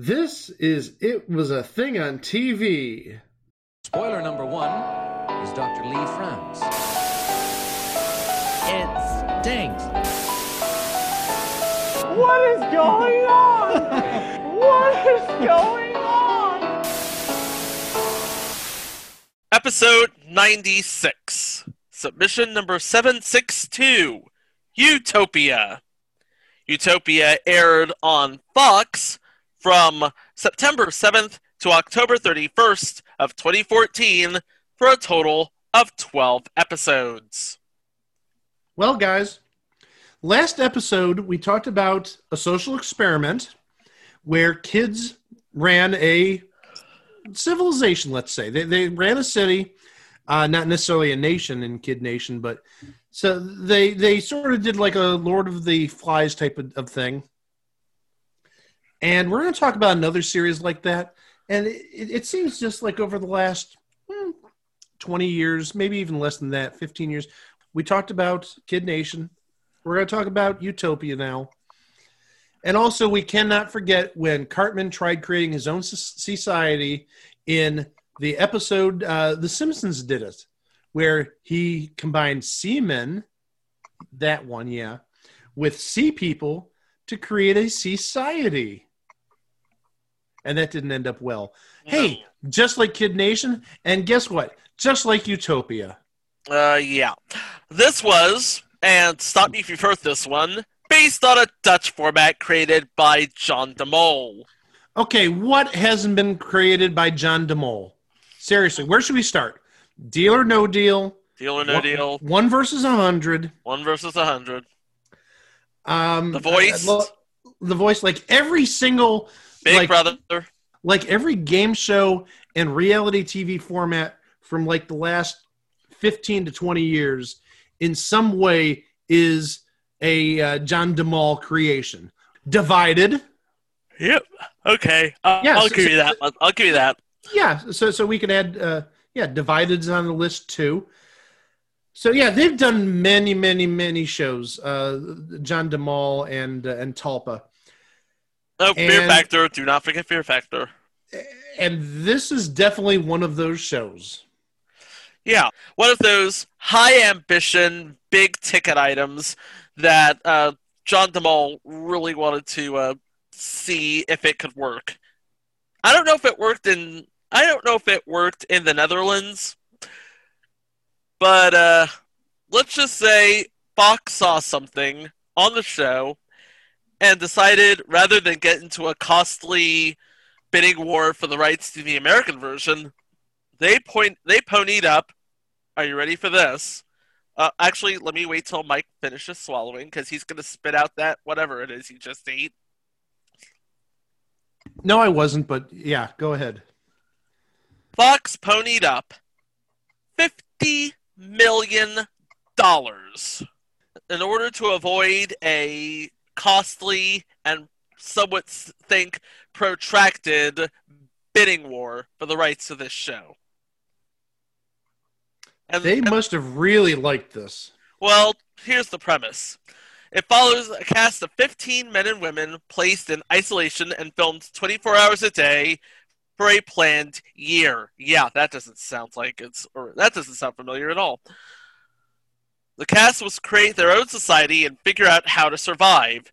This is It Was a Thing on TV. Spoiler number one is Dr. Lee frowns. It stinks. What is going on? what is going on? Episode 96. Submission number 762 Utopia. Utopia aired on Fox from September 7th to October 31st of 2014 for a total of 12 episodes. Well, guys, last episode we talked about a social experiment where kids ran a civilization, let's say. They, they ran a city, uh, not necessarily a nation in Kid Nation, but so they they sort of did like a Lord of the Flies type of, of thing. And we're going to talk about another series like that. And it, it seems just like over the last hmm, 20 years, maybe even less than that, 15 years, we talked about Kid Nation. We're going to talk about Utopia now. And also, we cannot forget when Cartman tried creating his own society in the episode uh, The Simpsons did it, where he combined seamen, that one, yeah, with sea people to create a society and that didn't end up well. No. Hey, just like Kid Nation, and guess what? Just like Utopia. Uh, yeah. This was, and stop me if you've heard this one, based on a Dutch format created by John de Mol. Okay, what hasn't been created by John de Mol? Seriously, where should we start? Deal or no deal? Deal or no one, deal? One versus a hundred. One versus a hundred. Um, the voice. Uh, the voice, like every single Big like, Brother. Like every game show and reality TV format from like the last 15 to 20 years in some way is a uh, John de Mol creation. Divided. Yep. Okay. Uh, yeah, I'll so, give you that. I'll, I'll, give you that. Yeah. So so we can add uh, yeah, Divided's on the list too. So yeah, they've done many many many shows. Uh, John de Mol and uh, and Talpa. Oh, Fear Factor. Do not forget Fear Factor. And this is definitely one of those shows. Yeah, one of those high ambition, big ticket items that uh, John de Mol really wanted to uh, see if it could work. I don't know if it worked in. I don't know if it worked in the Netherlands, but uh, let's just say Fox saw something on the show and decided rather than get into a costly bidding war for the rights to the American version, they point they ponied up. Are you ready for this? Uh, actually, let me wait till Mike finishes swallowing because he's going to spit out that whatever it is he just ate. No, I wasn't, but yeah, go ahead. Fox ponied up fifty million dollars in order to avoid a costly and somewhat think protracted bidding war for the rights to this show. And, they must have really liked this. Well, here's the premise. It follows a cast of 15 men and women placed in isolation and filmed 24 hours a day for a planned year. Yeah, that doesn't sound like it's, or that doesn't sound familiar at all. The cast was create their own society and figure out how to survive.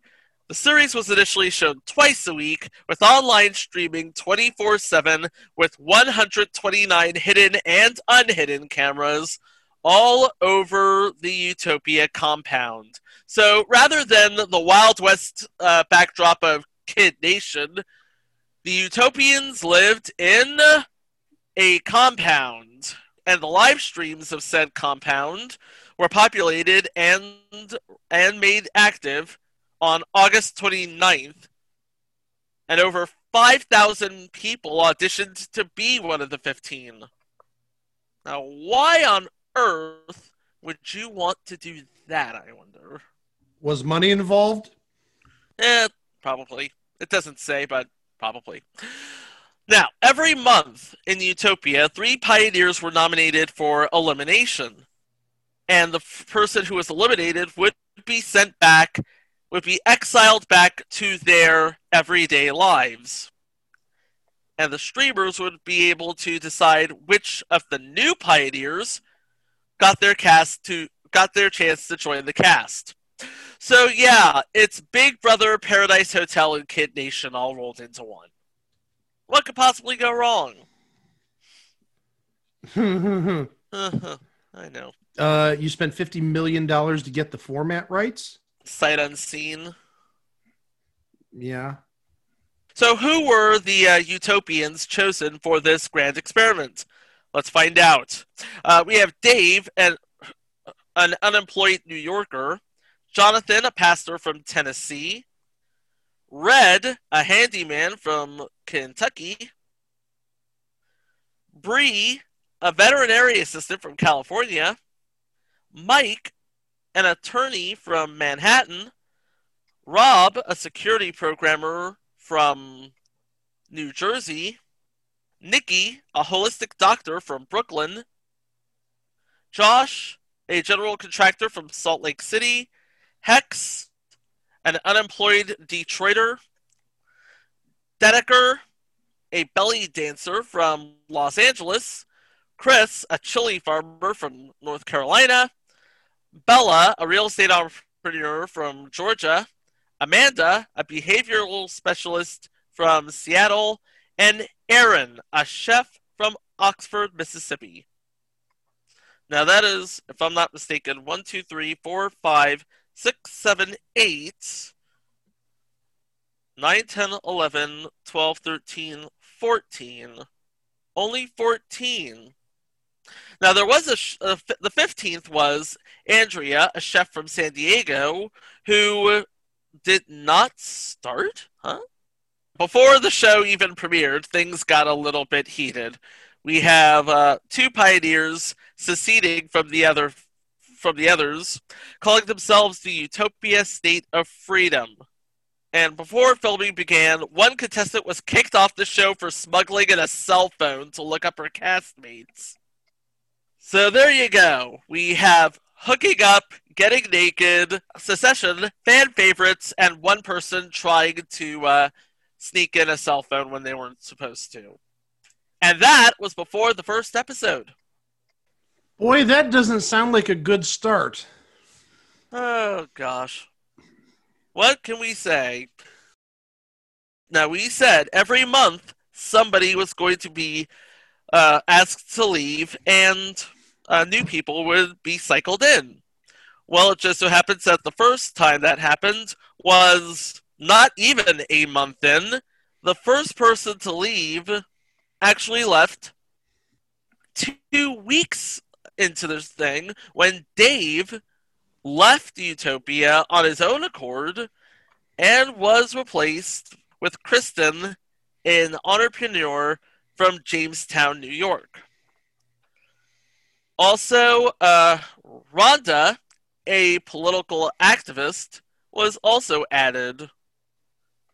The series was initially shown twice a week, with online streaming 24 7 with 129 hidden and unhidden cameras all over the Utopia compound. So rather than the Wild West uh, backdrop of Kid Nation, the Utopians lived in a compound, and the live streams of said compound were populated and and made active on August 29th, and over 5,000 people auditioned to be one of the 15. Now, why on earth would you want to do that, I wonder? Was money involved? Eh, probably. It doesn't say, but probably. Now, every month in Utopia, three pioneers were nominated for elimination. And the f- person who was eliminated would be sent back would be exiled back to their everyday lives. and the streamers would be able to decide which of the new pioneers got their cast to got their chance to join the cast. So yeah, it's Big Brother, Paradise Hotel, and Kid Nation all rolled into one. What could possibly go wrong? Uh-huh, I know. Uh, you spent fifty million dollars to get the format rights. Sight unseen. Yeah. So, who were the uh, utopians chosen for this grand experiment? Let's find out. Uh, we have Dave, an, an unemployed New Yorker, Jonathan, a pastor from Tennessee, Red, a handyman from Kentucky, Bree, a veterinary assistant from California, Mike, an attorney from Manhattan, Rob, a security programmer from New Jersey, Nikki, a holistic doctor from Brooklyn, Josh, a general contractor from Salt Lake City, Hex, an unemployed Detroiter, Dedeker, a belly dancer from Los Angeles, Chris, a chili farmer from North Carolina, Bella, a real estate entrepreneur from Georgia, Amanda, a behavioral specialist from Seattle, and Aaron, a chef from Oxford, Mississippi. Now that is, if I'm not mistaken, one, two, three, four, five, six, seven, eight, nine, ten, eleven, twelve, thirteen, fourteen. Only 14. Now there was a, sh- uh, the 15th was Andrea, a chef from San Diego, who did not start, huh? Before the show even premiered, things got a little bit heated. We have uh, two pioneers seceding from the other from the others, calling themselves the Utopia State of Freedom. And before filming began, one contestant was kicked off the show for smuggling in a cell phone to look up her castmates. So there you go. We have hooking up, getting naked, secession, fan favorites, and one person trying to uh, sneak in a cell phone when they weren't supposed to. And that was before the first episode. Boy, that doesn't sound like a good start. Oh, gosh. What can we say? Now, we said every month somebody was going to be uh, asked to leave and uh, new people would be cycled in. Well, it just so happens that the first time that happened was not even a month in. The first person to leave actually left two weeks into this thing when Dave left Utopia on his own accord and was replaced with Kristen, an entrepreneur from Jamestown, New York. Also, uh, Rhonda, a political activist, was also added.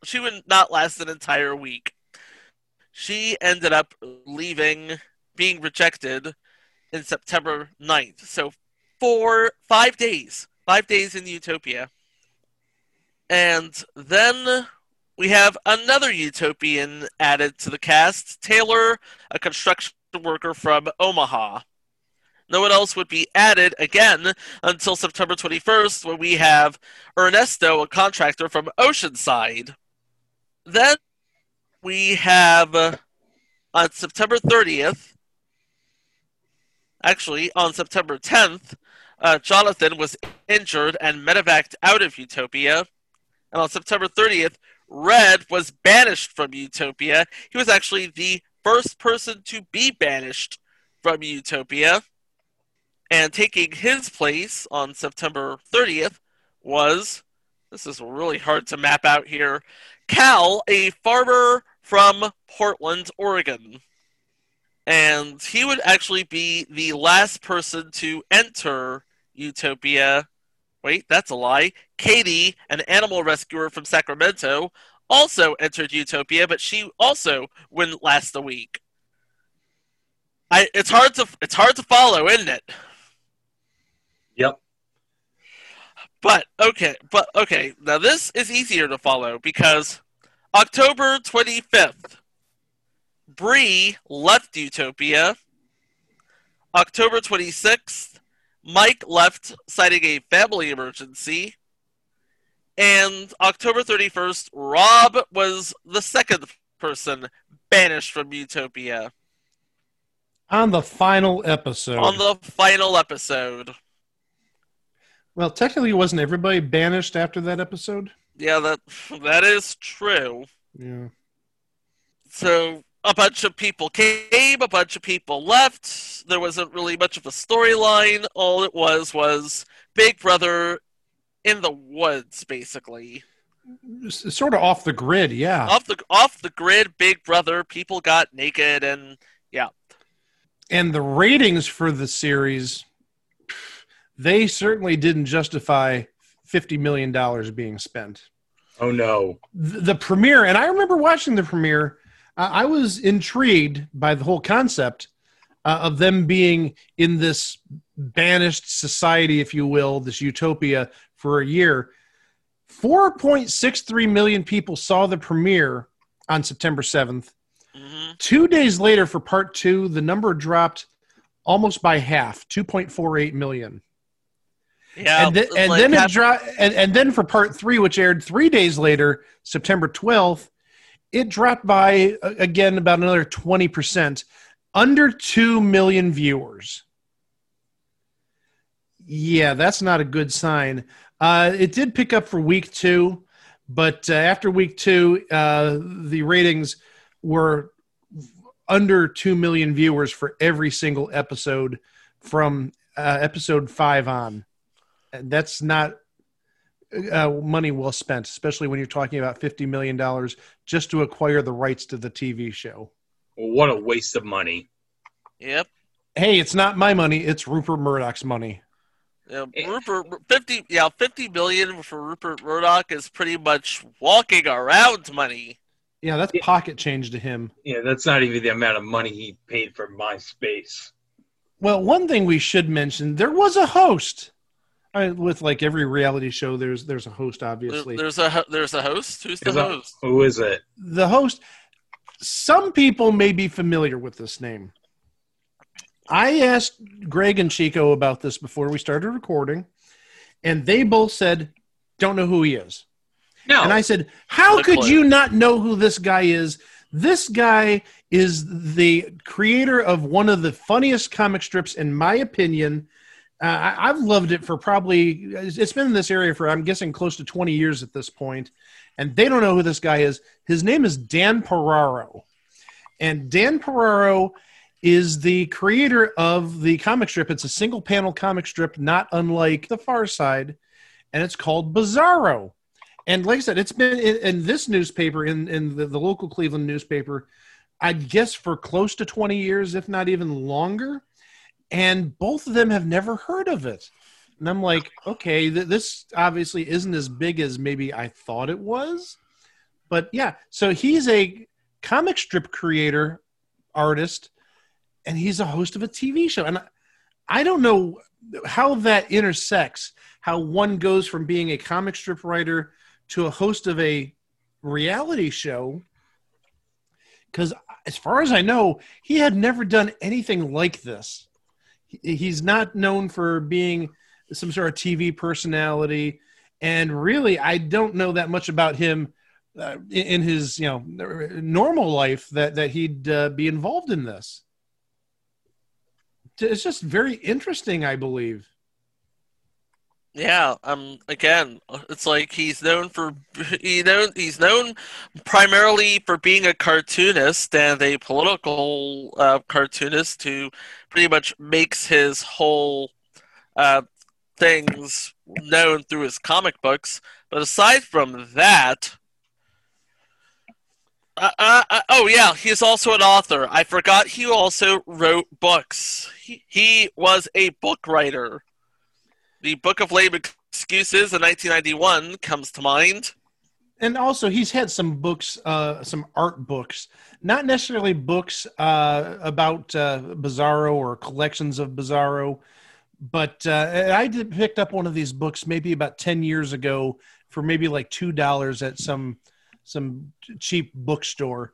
She would not last an entire week. She ended up leaving, being rejected in September 9th. So, four, five days, five days in Utopia. And then we have another utopian added to the cast Taylor, a construction worker from Omaha. No one else would be added again until September 21st when we have Ernesto, a contractor from Oceanside. Then we have uh, on September 30th, actually on September 10th, uh, Jonathan was injured and medevaced out of Utopia. And on September 30th, Red was banished from Utopia. He was actually the first person to be banished from Utopia. And taking his place on September 30th was this is really hard to map out here Cal, a farmer from Portland, Oregon. And he would actually be the last person to enter Utopia. Wait, that's a lie. Katie, an animal rescuer from Sacramento, also entered Utopia, but she also wouldn't last a week. I, it's hard to it's hard to follow, isn't it? Yep. But okay, but okay. Now this is easier to follow because October 25th, Bree left Utopia. October 26th, Mike left citing a family emergency. And October 31st, Rob was the second person banished from Utopia On the final episode. on the final episode. Well, technically, wasn't everybody banished after that episode? Yeah, that that is true. Yeah. So a bunch of people came, a bunch of people left. There wasn't really much of a storyline. All it was was Big Brother in the woods, basically. Sort of off the grid, yeah. Off the off the grid, Big Brother. People got naked, and yeah. And the ratings for the series, they certainly didn't justify $50 million being spent. Oh no. the, the premiere, and I remember watching the premiere. Uh, I was intrigued by the whole concept uh, of them being in this banished society, if you will, this utopia for a year. 4.63 million people saw the premiere on September 7th. mhm. Two days later, for part two, the number dropped almost by half 2.48 million yeah, and, then and like then it hap- dro- and, and then for part three, which aired three days later, September 12th, it dropped by uh, again about another 20%, under 2 million viewers. Yeah, that's not a good sign. Uh, it did pick up for week two, but uh, after week two, uh, the ratings were under 2 million viewers for every single episode from uh, episode five on that's not uh, money well spent, especially when you're talking about fifty million dollars just to acquire the rights to the TV show. What a waste of money. Yep. Hey, it's not my money; it's Rupert Murdoch's money. Yeah. Rupert fifty yeah fifty million for Rupert Murdoch is pretty much walking around money. Yeah, that's Yeah. pocket change to him. Yeah, that's not even the amount of money he paid for MySpace. Well, one thing we should mention: there was a host. I, with like every reality show, there's there's a host. There- Obviously, There's a there's a host. Who's the Is that- host? Who is it? the host some people may be familiar with this name i asked greg and chico about this before we started recording and they both said don't know who he is No. and i said how No could clue. you not know who this guy is this guy is the creator of one of the funniest comic strips in my opinion uh, I, i've loved it for probably it's been in this area for i'm guessing close to 20 years at this point and they don't know who this guy is. His name is Dan Piraro. And Dan Piraro is the creator of the comic strip. It's a single panel comic strip, not unlike The Far Side, and it's called Bizarro. And like I said, it's been in, in this newspaper, in, in the, the local Cleveland newspaper, I guess for close to 20 years, if not even longer. And both of them have never heard of it. And I'm like, okay, th- this obviously isn't as big as maybe I thought it was. But yeah, so he's a comic strip creator, artist, and he's a host of a TV show. And I, I don't know how that intersects, how one goes from being a comic strip writer to a host of a reality show. Because as far as I know, he had never done anything like this. He- He's not known for being some sort of TV personality, and really, I don't know that much about him uh, in, in his you know normal life that that he'd uh, be involved in this. It's just very interesting, I believe. Yeah, um, again, it's like he's known for he know he's known primarily for being a cartoonist and a political uh, cartoonist who pretty much makes his whole uh, things known through his comic books. But aside from that, uh, uh, uh, oh yeah, he's also an author. I forgot he also wrote books. He, he was a book writer. The Book of Lame Excuses in 1991 comes to mind. and also he's had some books uh some art books not necessarily books uh about uh bizarro or collections of bizarro but uh i did picked up one of these books maybe about 10 years ago for maybe like two dollars at some some cheap bookstore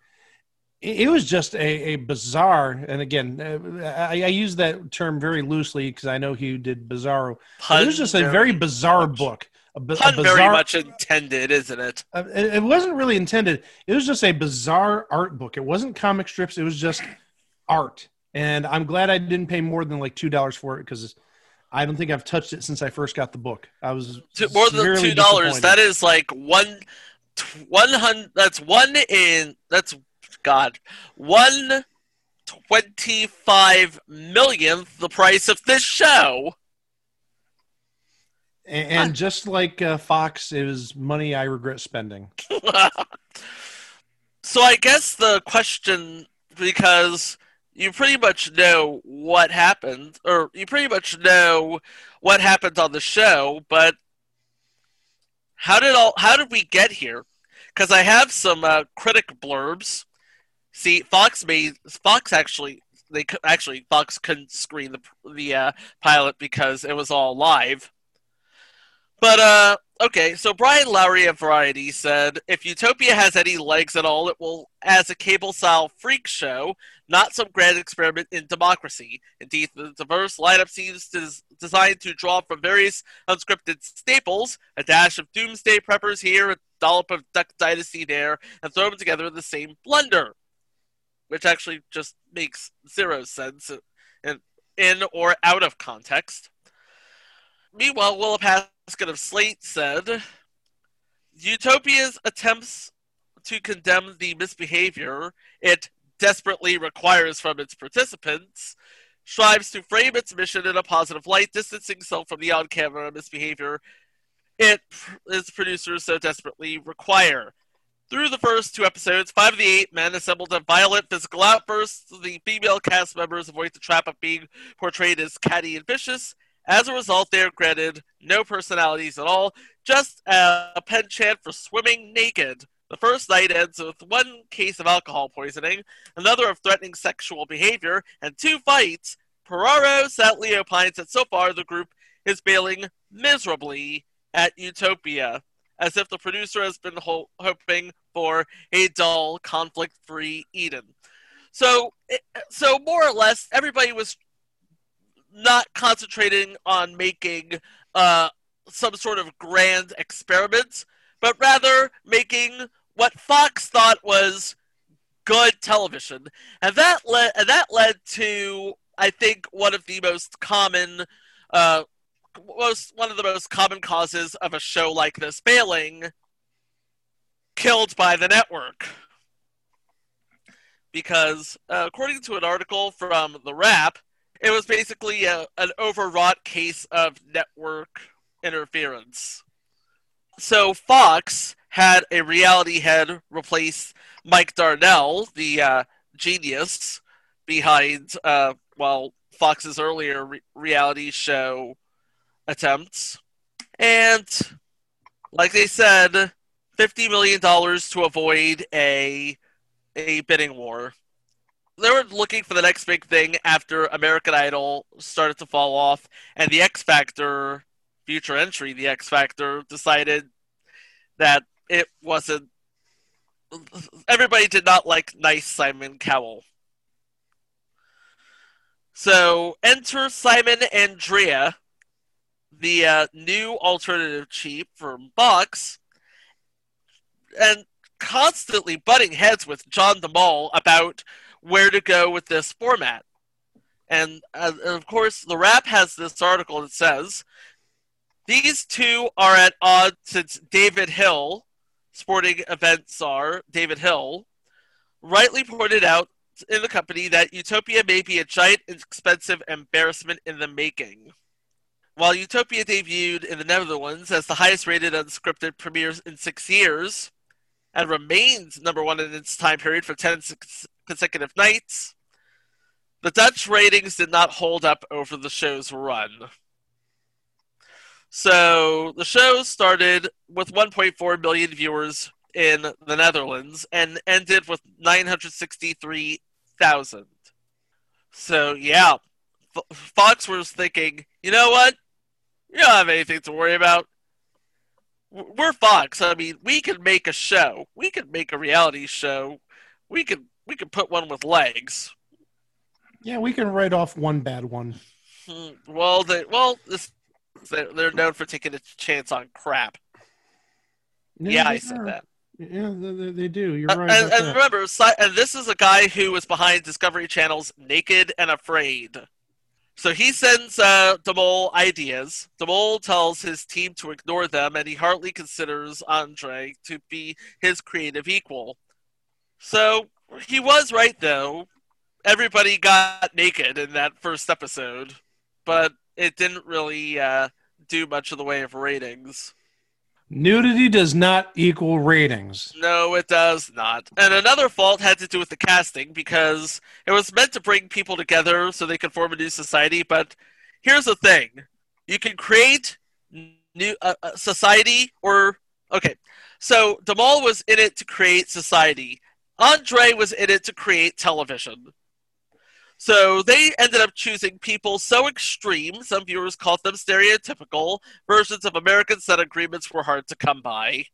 it was just a, a bizarre, and again, uh, I, I use that term very loosely because I know he did Bizarro. It was just a very bizarre much. book. A, bi- a Pun very much intended, isn't it? uh, it it wasn't really intended. It was just a bizarre art book. It wasn't comic strips. It was just art. And I'm glad I didn't pay more than like two dollars for it because I don't think I've touched it since I first got the book. I was more than two dollars. That is like one, one hundred. That's one in. That's God, one twenty-five millionth the price of this show. and, and just like uh, Fox, it was money I regret spending. so I guess the question, because you pretty much know what happened, or you pretty much know what happened on the show, but how did all? How did we get here? Because I have some uh, critic blurbs. See, Fox made Fox actually. They actually Fox couldn't screen the the uh, pilot because it was all live. But uh, okay, so Brian Lowry of Variety said, "If Utopia has any legs at all, it will as a cable-style freak show, not some grand experiment in democracy. Indeed, the diverse lineup seems des- designed to draw from various unscripted staples, a dash of Doomsday Preppers here, a dollop of Duck Dynasty there, and throw them together in the same blender." Which actually just makes zero sense in, in or out of context. Meanwhile, Willa Paskin of Slate said, Utopia's attempts to condemn the misbehavior it desperately requires from its participants strives to frame its mission in a positive light, distancing itself from the on camera misbehavior it its producers so desperately require. Through the first two episodes, five of the eight men assembled a violent physical outburst. The female cast members avoid the trap of being portrayed as catty and vicious. As a result, they are granted no personalities at all, just a penchant for swimming naked. The first night ends with one case of alcohol poisoning, another of threatening sexual behavior, and two fights. Piraro sadly opines that so far the group is failing miserably at Utopia, as if the producer has been ho- hoping for a dull, conflict-free Eden. So, so more or less, everybody was not concentrating on making uh, some sort of grand experiment, but rather making what Fox thought was good television, and that led and that led to I think one of the most common, uh, most one of the most common causes of a show like this failing, killed by the network. Because uh, according to an article from the Wrap, it was basically a, an overwrought case of network interference. So Fox had a reality head replace Mike Darnell, the uh, genius behind, uh, well, Fox's earlier re- reality show attempts. And, like they said, $50 million to avoid a, a bidding war they were looking for the next big thing after American Idol started to fall off, and the X Factor future entry, the X Factor, decided that it wasn't. Everybody did not like nice Simon Cowell. So enter Simon Andreae, the uh, new alternative chief from Bucks, and constantly butting heads with John DeMol about where to go with this format. And, uh, and of course, the Wrap has this article that says these two are at odds since David Hill, sporting event czar David Hill, rightly pointed out in the company that Utopia may be a giant, expensive embarrassment in the making. While Utopia debuted in the Netherlands as the highest rated unscripted premiere in six years, and remained number one in its time period for 10 consecutive nights. The Dutch ratings did not hold up over the show's run. So the show started with 1.4 million viewers in the Netherlands and ended with 963,000. So yeah, Fox was thinking, you know what? You don't have anything to worry about we're Fox. I mean, we can make a show. We can make a reality show. We can we could put one with legs. Yeah, we can write off one bad one. Hmm, Well, they well this, they're, known for taking a chance on crap. Yeah, I said are. that. Yeah, they, they- do. You're Uh, right. and, and remember, and this is a guy who was behind Discovery Channel's Naked and Afraid. So he sends uh, Demol ideas. Demol tells his team to ignore them, and he hardly considers Andre to be his creative equal. So he was right, though. Everybody got naked in that first episode, but it didn't really uh, do much in the way of ratings. Nudity does not equal ratings. No, it does not. And another fault had to do with the casting because it was meant to bring people together so they could form a new society. But here's the thing: you can create new uh, uh, society, or okay. So de Mol was in it to create society. Andre was in it to create television. So they ended up choosing people so extreme, some viewers called them stereotypical, versions of American set agreements were hard to come by.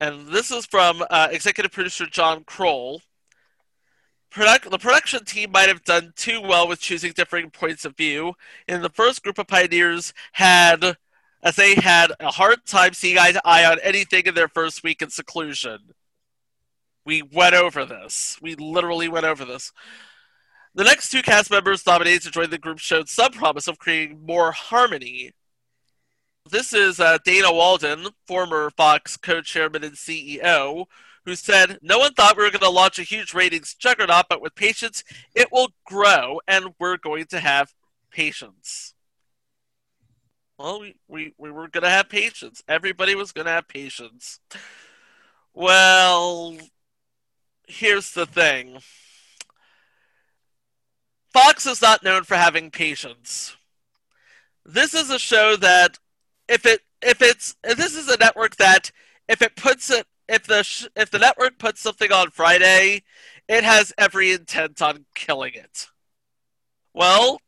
And this is from uh, executive producer Jon Kroll. Product- the production team might have done too well with choosing differing points of view. In the first group of pioneers had, as they had a hard time seeing eye to eye on anything in their first week in seclusion. We went over this. We literally went over this. The next two cast members nominated to join the group showed some promise of creating more harmony. This is uh, Dana Walden, former Fox co chairman and CEO, who said, No one thought we were going to launch a huge ratings juggernaut, but with patience, it will grow, and we're going to have patience. Well, we, we, we were going to have patience. Everybody was going to have patience. Well, here's the thing Fox is not known for having patience. This is a show that if it if it's if this is a network that if it puts it if the sh- if the network puts something on Friday, it has every intent on killing it. Well,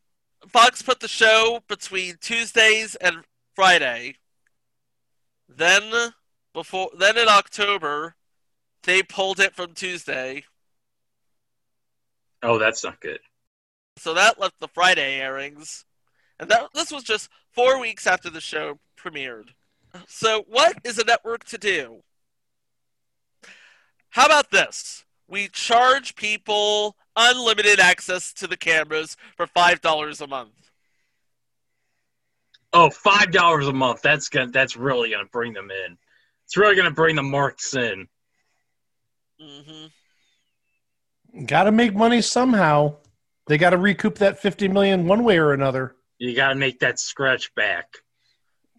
Fox put the show between Tuesdays and Friday. Then before then in October, they pulled it from Tuesday. Oh, that's not good. So that left the Friday airings. And that this was just four weeks after the show premiered. So what is a network to do? How about this? We charge people unlimited access to the cameras for five dollars a month. Oh, five dollars a month. That's gonna. That's really gonna bring them in. It's really gonna bring the marks in. Mm-hmm. Got to make money somehow. They got to recoup that 50 million one way or another. You got to make that scratch back.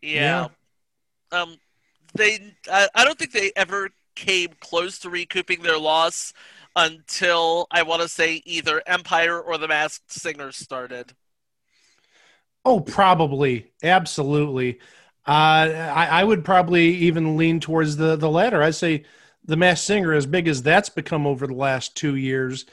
Yeah. Um, they. I, I don't think they ever came close to recouping their loss until I want to say either Empire or The Masked Singer started. Oh, probably, absolutely. Uh, I, I would probably even lean towards the the latter. I'd say the Masked Singer, as big as that's become over the last two years,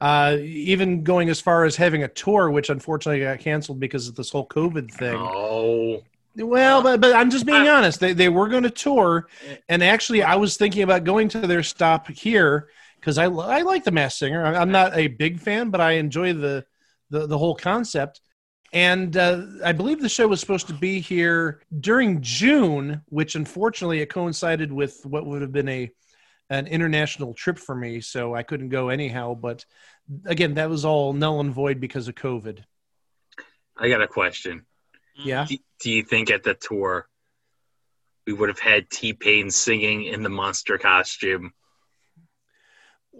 uh, even going as far as having a tour, which unfortunately got canceled because of this whole COVID thing. Oh, Well, but, but I'm just being honest. They, they were going to tour, and actually, I was thinking about going to their stop here because I, I like the Masked Singer. I'm not a big fan, but I enjoy the the, the whole concept. And uh, I believe the show was supposed to be here during June, which unfortunately it coincided with what would have been a an international trip for me, so I couldn't go anyhow. But again, that was all null and void because of COVID. I got a question. Yeah. Do, do you think at the tour we would have had T Pain singing in the monster costume?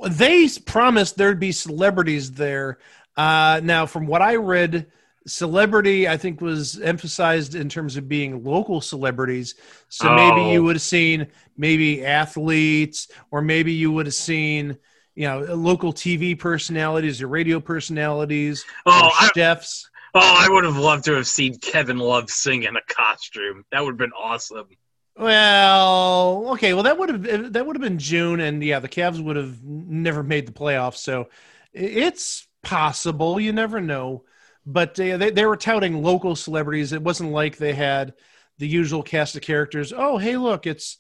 they promised there'd be celebrities there. Uh, now, from what I read, celebrity I think was emphasized in terms of being local celebrities. So maybe Oh. you would have seen maybe athletes, or maybe you would have seen you know local TV personalities or radio personalities, Oh, I, chefs. oh, I would have loved to have seen Kevin Love sing in a costume. That would have been awesome. Well, okay. Well, that would have that would have been June, and yeah, the Cavs would have never made the playoffs. So it's possible. You never know. But uh, they they were touting local celebrities. It wasn't like they had the usual cast of characters. Oh, hey, look, it's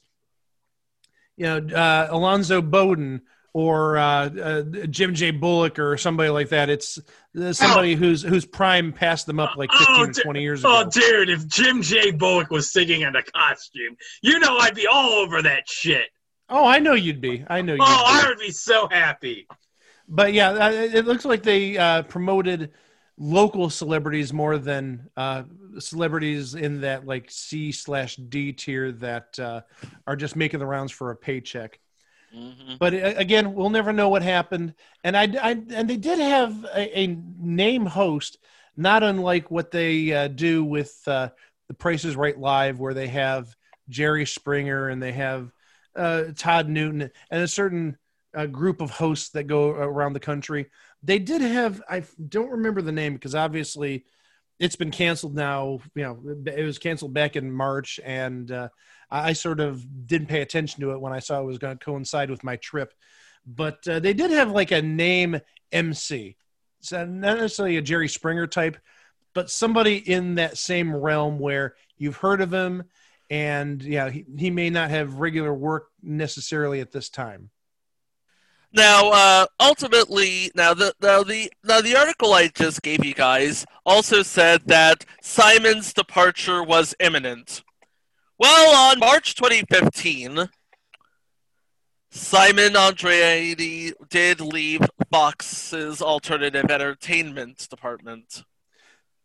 you know uh, Alonzo Bodden or uh, uh, Jim J. Bullock or somebody like that. It's uh, somebody who's whose prime passed them up like 15 Oh, or 20 years ago. Oh, dude, if Jim J. Bullock was singing in a costume, you know I'd be all over that shit. Oh, I know you'd be. I know you'd Oh, be. I would be so happy. But yeah, uh, it looks like they uh, promoted local celebrities more than uh, celebrities in that like C slash D tier that uh, are just making the rounds for a paycheck. Mhm. But uh, again, we'll never know what happened. And I, I and they did have a, a name host, not unlike what they uh, do with uh, the Prices Right live, where they have Jerry Springer and they have uh, Todd Newton and a certain uh, group of hosts that go around the country. They did have I don't remember the name because obviously it's been canceled now. You know, it was canceled back in March, and uh, I sort of didn't pay attention to it when I saw it was going to coincide with my trip. But uh, they did have like a name MC, so not necessarily a Jerry Springer type, but somebody in that same realm where you've heard of him, and yeah, he, he may not have regular work necessarily at this time. Now, uh, ultimately, now the now the now the article I just gave you guys also said that Simon's departure was imminent. Well, on March 2015, Simon Andreatti did leave Fox's alternative entertainment department.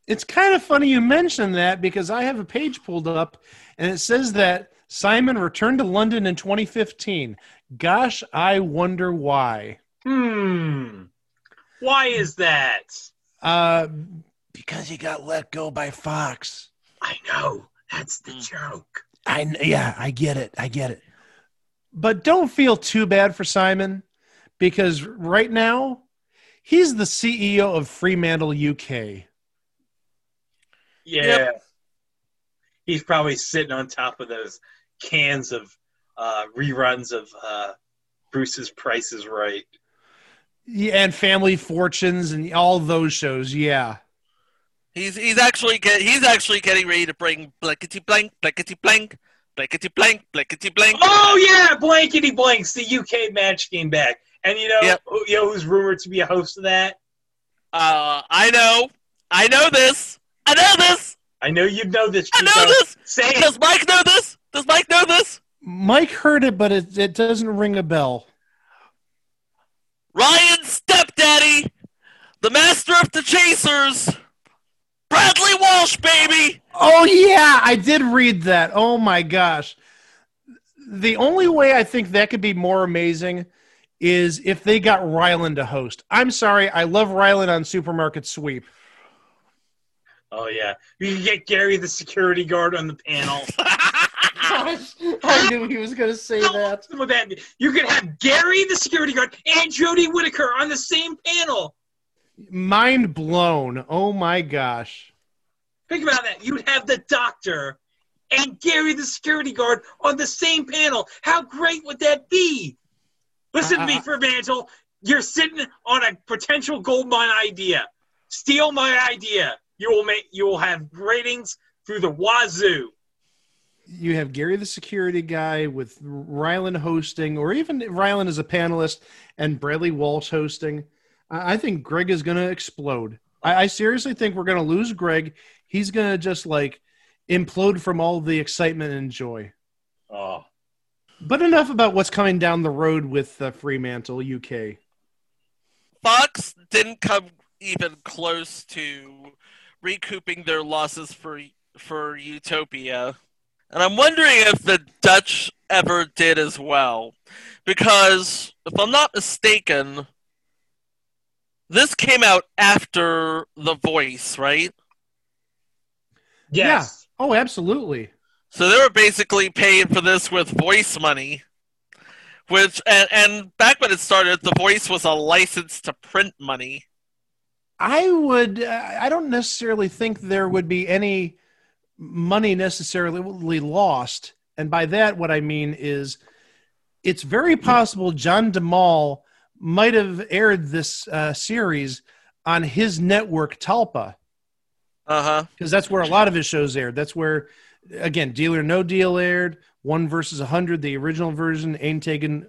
It's kind of funny you mention that because I have a page pulled up and it says that Simon returned to London in 2015. Gosh, I wonder why. Hmm. Why is that? Uh, because he got let go by Fox. I know. That's the Hmm. joke. I yeah, I get it. I get it. But don't feel too bad for Simon because right now he's the CEO of Fremantle UK. Yeah. Yep. He's probably sitting on top of those cans of uh, reruns of uh, Bruce's Price is Right. Yeah, and Family Fortunes and all those shows. Yeah. He's he's actually get he's actually getting ready to bring blankety blank blankety blank blankety blank blankety blank. Oh yeah, blankety blanks. The UK match came back, and you know, Yep. who- you know who's rumored to be a host of that? Uh, I know, I know this, I know this, I know you know this. I know this. Say it. Does Mike know this? Does Mike know this? Mike heard it, but it, it doesn't ring a bell. Ryan's stepdaddy, the master of the chasers, Bradley Walsh, baby. Oh yeah, I did read that. Oh my gosh. The only way I think that could be more amazing is if they got Rylan to host. I'm sorry, I love Rylan on Supermarket Sweep. Oh yeah, you can get Gary the security guard on the panel. I knew he was going to say that. would that? You could have Gary the security guard and Jodie Whittaker on the same panel. Mind blown. Oh my gosh. Think about that. You'd have the doctor and Gary the security guard on the same panel. How great would that be? Listen to me, Uh, for Evangel. You're sitting on a potential gold mine idea. Steal my idea. You will make. You will have ratings through the wazoo. You have Gary the security guy with Rylan hosting, or even Rylan as a panelist and Bradley Walsh hosting. I I think Greg is going to explode. I, I seriously think we're going to lose Greg. He's going to just like implode from all the excitement and joy. Oh, But enough about what's coming down the road with uh, Fremantle UK. Fox didn't come even close to recouping their losses for for Utopia. And I'm wondering if the Dutch ever did as well. Because if I'm not mistaken, this came out after The Voice, right? yes. Oh, absolutely. So they were basically paying for this with voice money. Which and, and back when it started, The Voice was a license to print money. I would. uh, I don't necessarily think there would be any money necessarily lost, and by that, what I mean is, it's very possible John de Mol might have aired this uh, series on his network Talpa Uh huh. because that's where a lot of his shows aired. That's where, again, Deal or No Deal aired. One versus a hundred, the original version. Ain't taking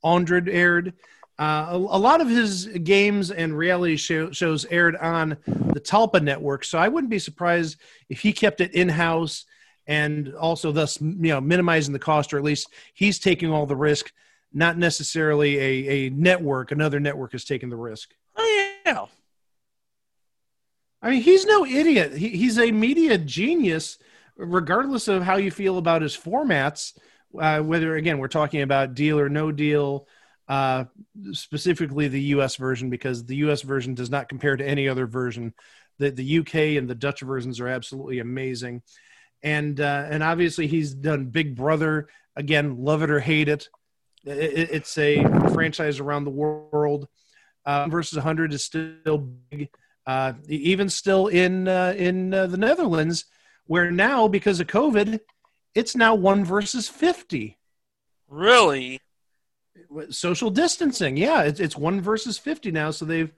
100 aired. Uh, a, a lot of his games and reality show, shows aired on the Talpa network, so I wouldn't be surprised if he kept it in house and also thus you know minimizing the cost, or at least he's taking all the risk, not necessarily a, a network. Another network is taking the risk. Oh yeah. I mean, he's no idiot. He, he's a media genius, regardless of how you feel about his formats. Uh, whether again we're talking about deal or no deal, uh, specifically the U.S. version, because the U.S. version does not compare to any other version. The the UK and the Dutch versions are absolutely amazing, and uh, and obviously he's done Big Brother again. Love it or hate it, it it's a franchise around the world. Uh, versus 100 is still big uh, even still in uh, in uh, the Netherlands, where now because of COVID, it's now one versus fifty. Really? Social distancing, yeah, it's it's one versus fifty now. So they've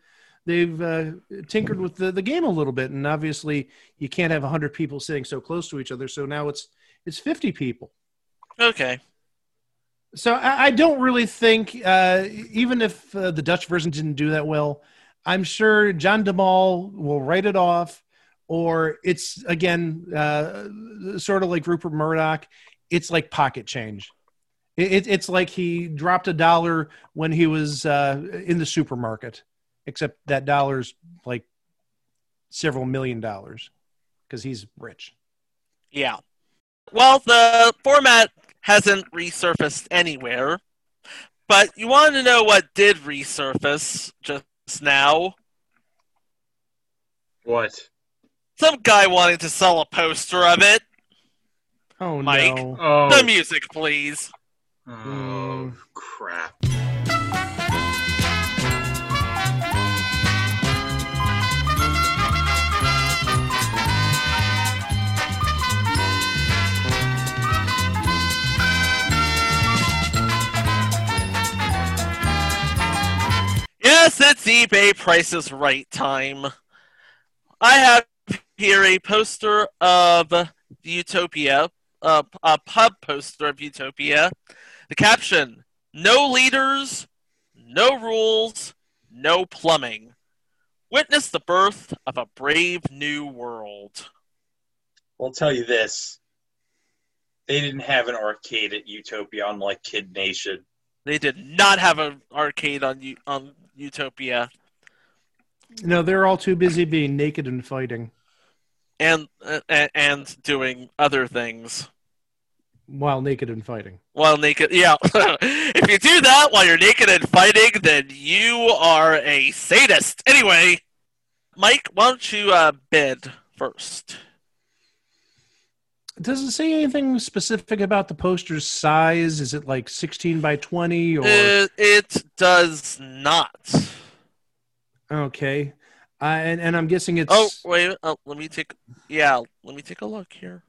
they've uh, tinkered with the, the game a little bit, and obviously you can't have hundred people sitting so close to each other. So now it's it's fifty people. Okay. So I, I don't really think, uh, even if uh, the Dutch version didn't do that well, I'm sure John de Mol will write it off, or it's again uh, sort of like Rupert Murdoch. It's like pocket change. It, it, it's like he dropped a dollar when he was uh, in the supermarket, except that dollar's like several million dollars because he's rich. Yeah. Well, the format hasn't resurfaced anywhere, but you want to know what did resurface just now? What? Some guy wanting to sell a poster of it. Oh Mike. no! Oh, The music, please. Oh crap. Yes, it's eBay Prices Right time. I have here a poster of Utopia, uh, a pub poster of Utopia. The caption No leaders, no rules, no plumbing. Witness the birth of a brave new world. I'll tell you this. They didn't have an arcade at Utopia, unlike Kid Nation. They did not have an arcade on U- on Utopia, No, they're all too busy being naked and fighting and uh, and doing other things. While naked and fighting. While naked, yeah. if you do that while you're naked and fighting, then you are a sadist. Anyway, Mike, why don't you uh, bid first? Does it say anything specific about the poster's size? Is it like 16 by 20 or It, it does not. okay? Uh, and and I'm guessing it's Oh wait, oh, let me take. Yeah, let me take a look here.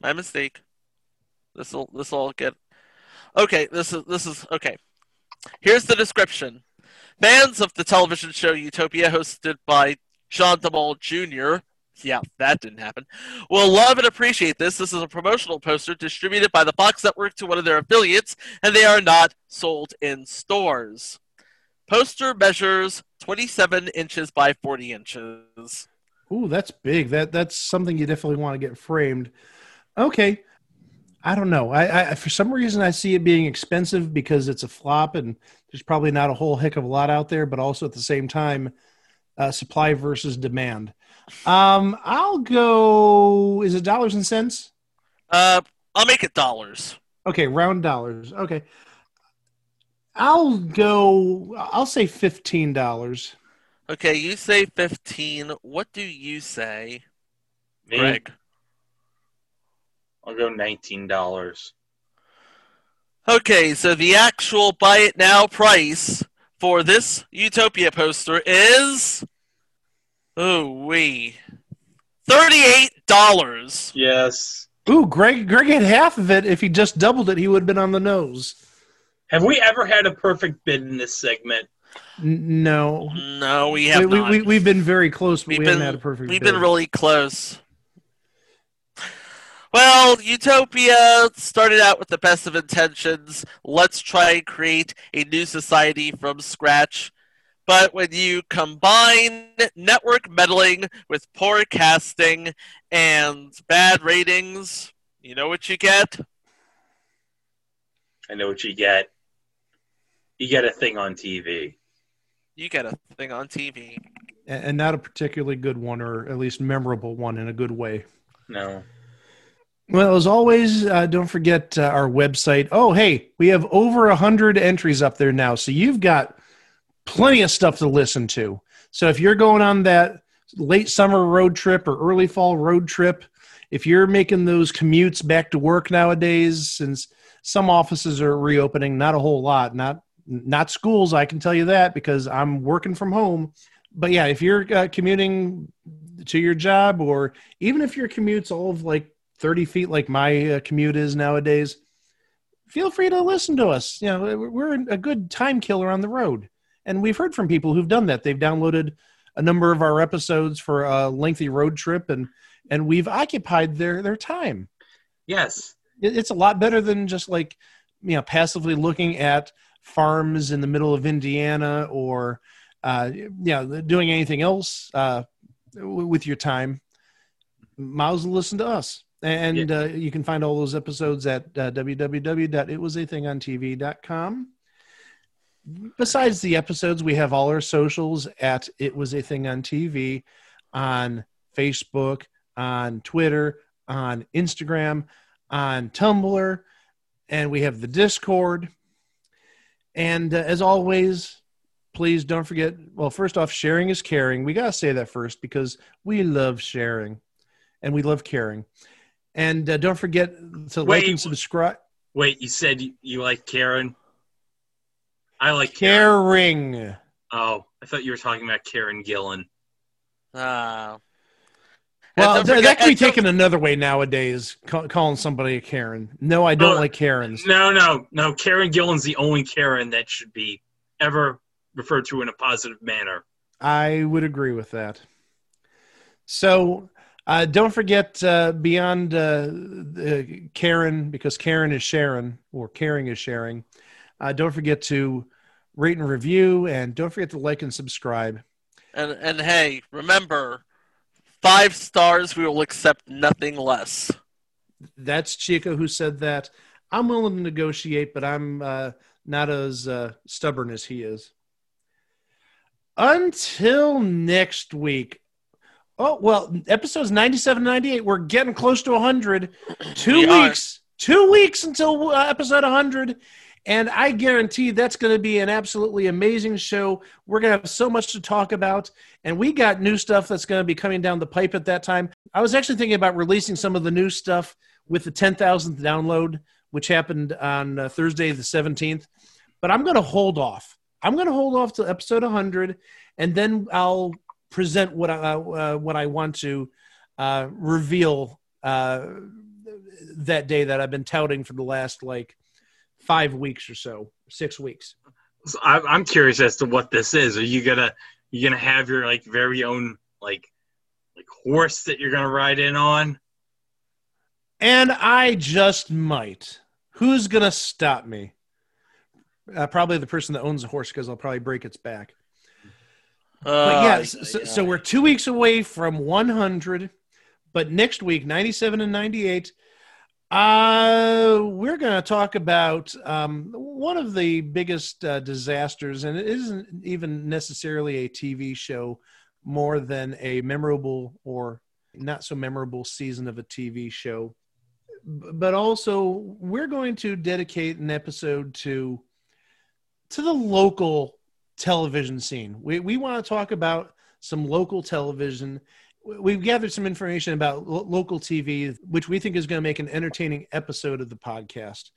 My mistake. This will this will get. Okay, this is this is okay. Here's the description. Fans of the television show Utopia, hosted by John de Mol Jr. Yeah, that didn't happen. Will love and appreciate this. This is a promotional poster distributed by the Fox Network to one of their affiliates, and they are not sold in stores. Poster measures 27 inches by 40 inches. Ooh, that's big. That that's something you definitely want to get framed. Okay. I don't know. I, I for some reason I see it being expensive because it's a flop and there's probably not a whole heck of a lot out there, but also at the same time, uh, supply versus demand. Um, I'll go. Is it dollars and cents? Uh, I'll make it dollars. Okay, round dollars. Okay. I'll go. I'll say fifteen dollars. Okay, you say 15. What do you say, Me, Greg? I'll go nineteen dollars. Okay, so the actual buy it now price for this Utopia poster is. Oh, we. $38. Yes. Ooh, Greg. Greg had half of it. If he just doubled it, he would have been on the nose. Have we ever had a perfect bid in this segment? N- no, No, we have we, not. we, we, have been very close, but We've we been, haven't had a perfect. we've bid. been really close. Well, Utopia started out with the best of intentions. Let's try and create a new society from scratch. But when you combine network meddling with poor casting and bad ratings, you know what you get? I know what you get. You get a thing on TV. You get a thing on TV. and, and not a particularly good one, or at least memorable one in a good way. No. Well, as always, uh, don't forget uh, our website. Oh, hey, we have over a hundred entries up there now, so you've got plenty of stuff to listen to. So if you're going on that late summer road trip or early fall road trip, if you're making those commutes back to work nowadays, since some offices are reopening, not a whole lot, not not schools, I can tell you that because I'm working from home. But yeah, if you're uh, commuting to your job, or even if your commute's all of like 30 feet like my uh, commute is nowadays, feel free to listen to us. You know, we're- a good time killer on the road. And we've heard from people who've done that. They've downloaded a number of our episodes for a lengthy road trip and and we've occupied their their time. Yes. It's a lot better than just like you know passively looking at farms in the middle of Indiana or uh, you know doing anything else uh, with your time. Miles, as well listen to us, and uh, you can find all those episodes at uh, www.itwasathingontv.com. Besides the episodes, we have all our socials at It Was a Thing on TV on Facebook, on Twitter, on Instagram, on Tumblr, and we have the Discord. And uh, as always, please don't forget. Well, first off, sharing is caring. We gotta say that first because we love sharing, and we love caring. And uh, don't forget to like and subscribe. Wait, you said you, you like Karen? I like Karen. Caring. Oh, I thought you were talking about Karen Gillan. Uh, Well, don't forget- that can be taken another way nowadays. Call, calling somebody a Karen. No, I don't Oh, like Karens. No, no, no. Karen Gillan's the only Karen that should be ever referred to in a positive manner. I would agree with that. So uh, don't forget uh, beyond uh, the Karen, because Karen is Sharon or caring is sharing. Uh, don't forget to rate and review, and don't forget to like and subscribe. And and hey, remember, five stars. We will accept nothing less. That's Chico who said that. I'm willing to negotiate, but I'm uh, not as uh, stubborn as he is. Until next week. Oh, well, episodes 97 98, we're getting close to 100. Two We are. weeks. Two weeks until uh, episode 100. And I guarantee that's going to be an absolutely amazing show. We're going to have so much to talk about. And we got new stuff that's going to be coming down the pipe at that time. I was actually thinking about releasing some of the new stuff with the 10,000th download, which happened on uh, Thursday, the 17th. But I'm going to hold off. I'm going to hold off till episode 100, and then I'll present what I uh, what I want to uh, reveal uh, that day that I've been touting for the last like five weeks or so, six weeks. So I, I'm curious as to what this is. Are you gonna you gonna have your like very own like like horse that you're gonna ride in on? And I just might. Who's going to stop me? Uh, probably the person that owns the horse because I'll probably break its back. But Uh, yeah, so, so we're two weeks away from 100. But next week, 97 and 98, uh, we're going to talk about um, one of the biggest uh, disasters, and it isn't even necessarily a TV show more than a memorable or not so memorable season of a TV show. But also, we're going to dedicate an episode to to the local television scene. We we want to talk about some local television. We- We've gathered some information about lo- local TV, which we think is going to make an entertaining episode of the podcast.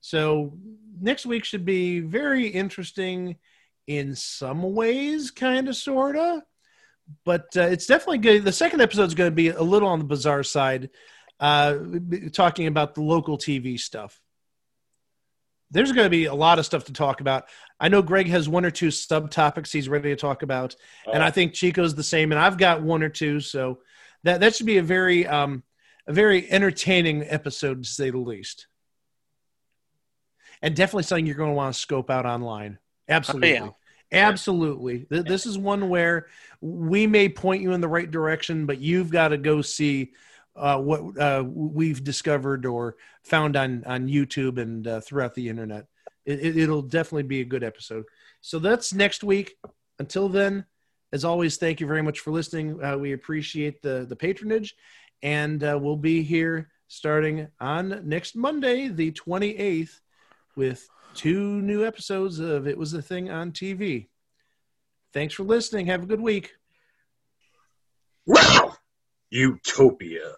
So next week should be very interesting in some ways, kind of, sort of. But uh, it's definitely good. The second episode is going to be a little on the bizarre side, uh, talking about the local TV stuff. There's going to be a lot of stuff to talk about. I know Greg has one or two subtopics he's ready to talk about, and I think Chico's the same, and I've got one or two. So that that should be a very um, a very entertaining episode to say the least. And definitely something you're going to want to scope out online. Absolutely. Oh, Absolutely. Th- This is one where we may point you in the right direction, but you've got to go see uh, what uh, we've discovered or found on, on YouTube and uh, throughout the internet. It, it, it'll definitely be a good episode. So that's next week. Until then, as always, thank you very much for listening. Uh, we appreciate the, the patronage, and uh, we'll be here starting on next Monday, the 28th, with two new episodes of It Was a Thing on TV. Thanks for listening. Have a good week. Wow! Utopia.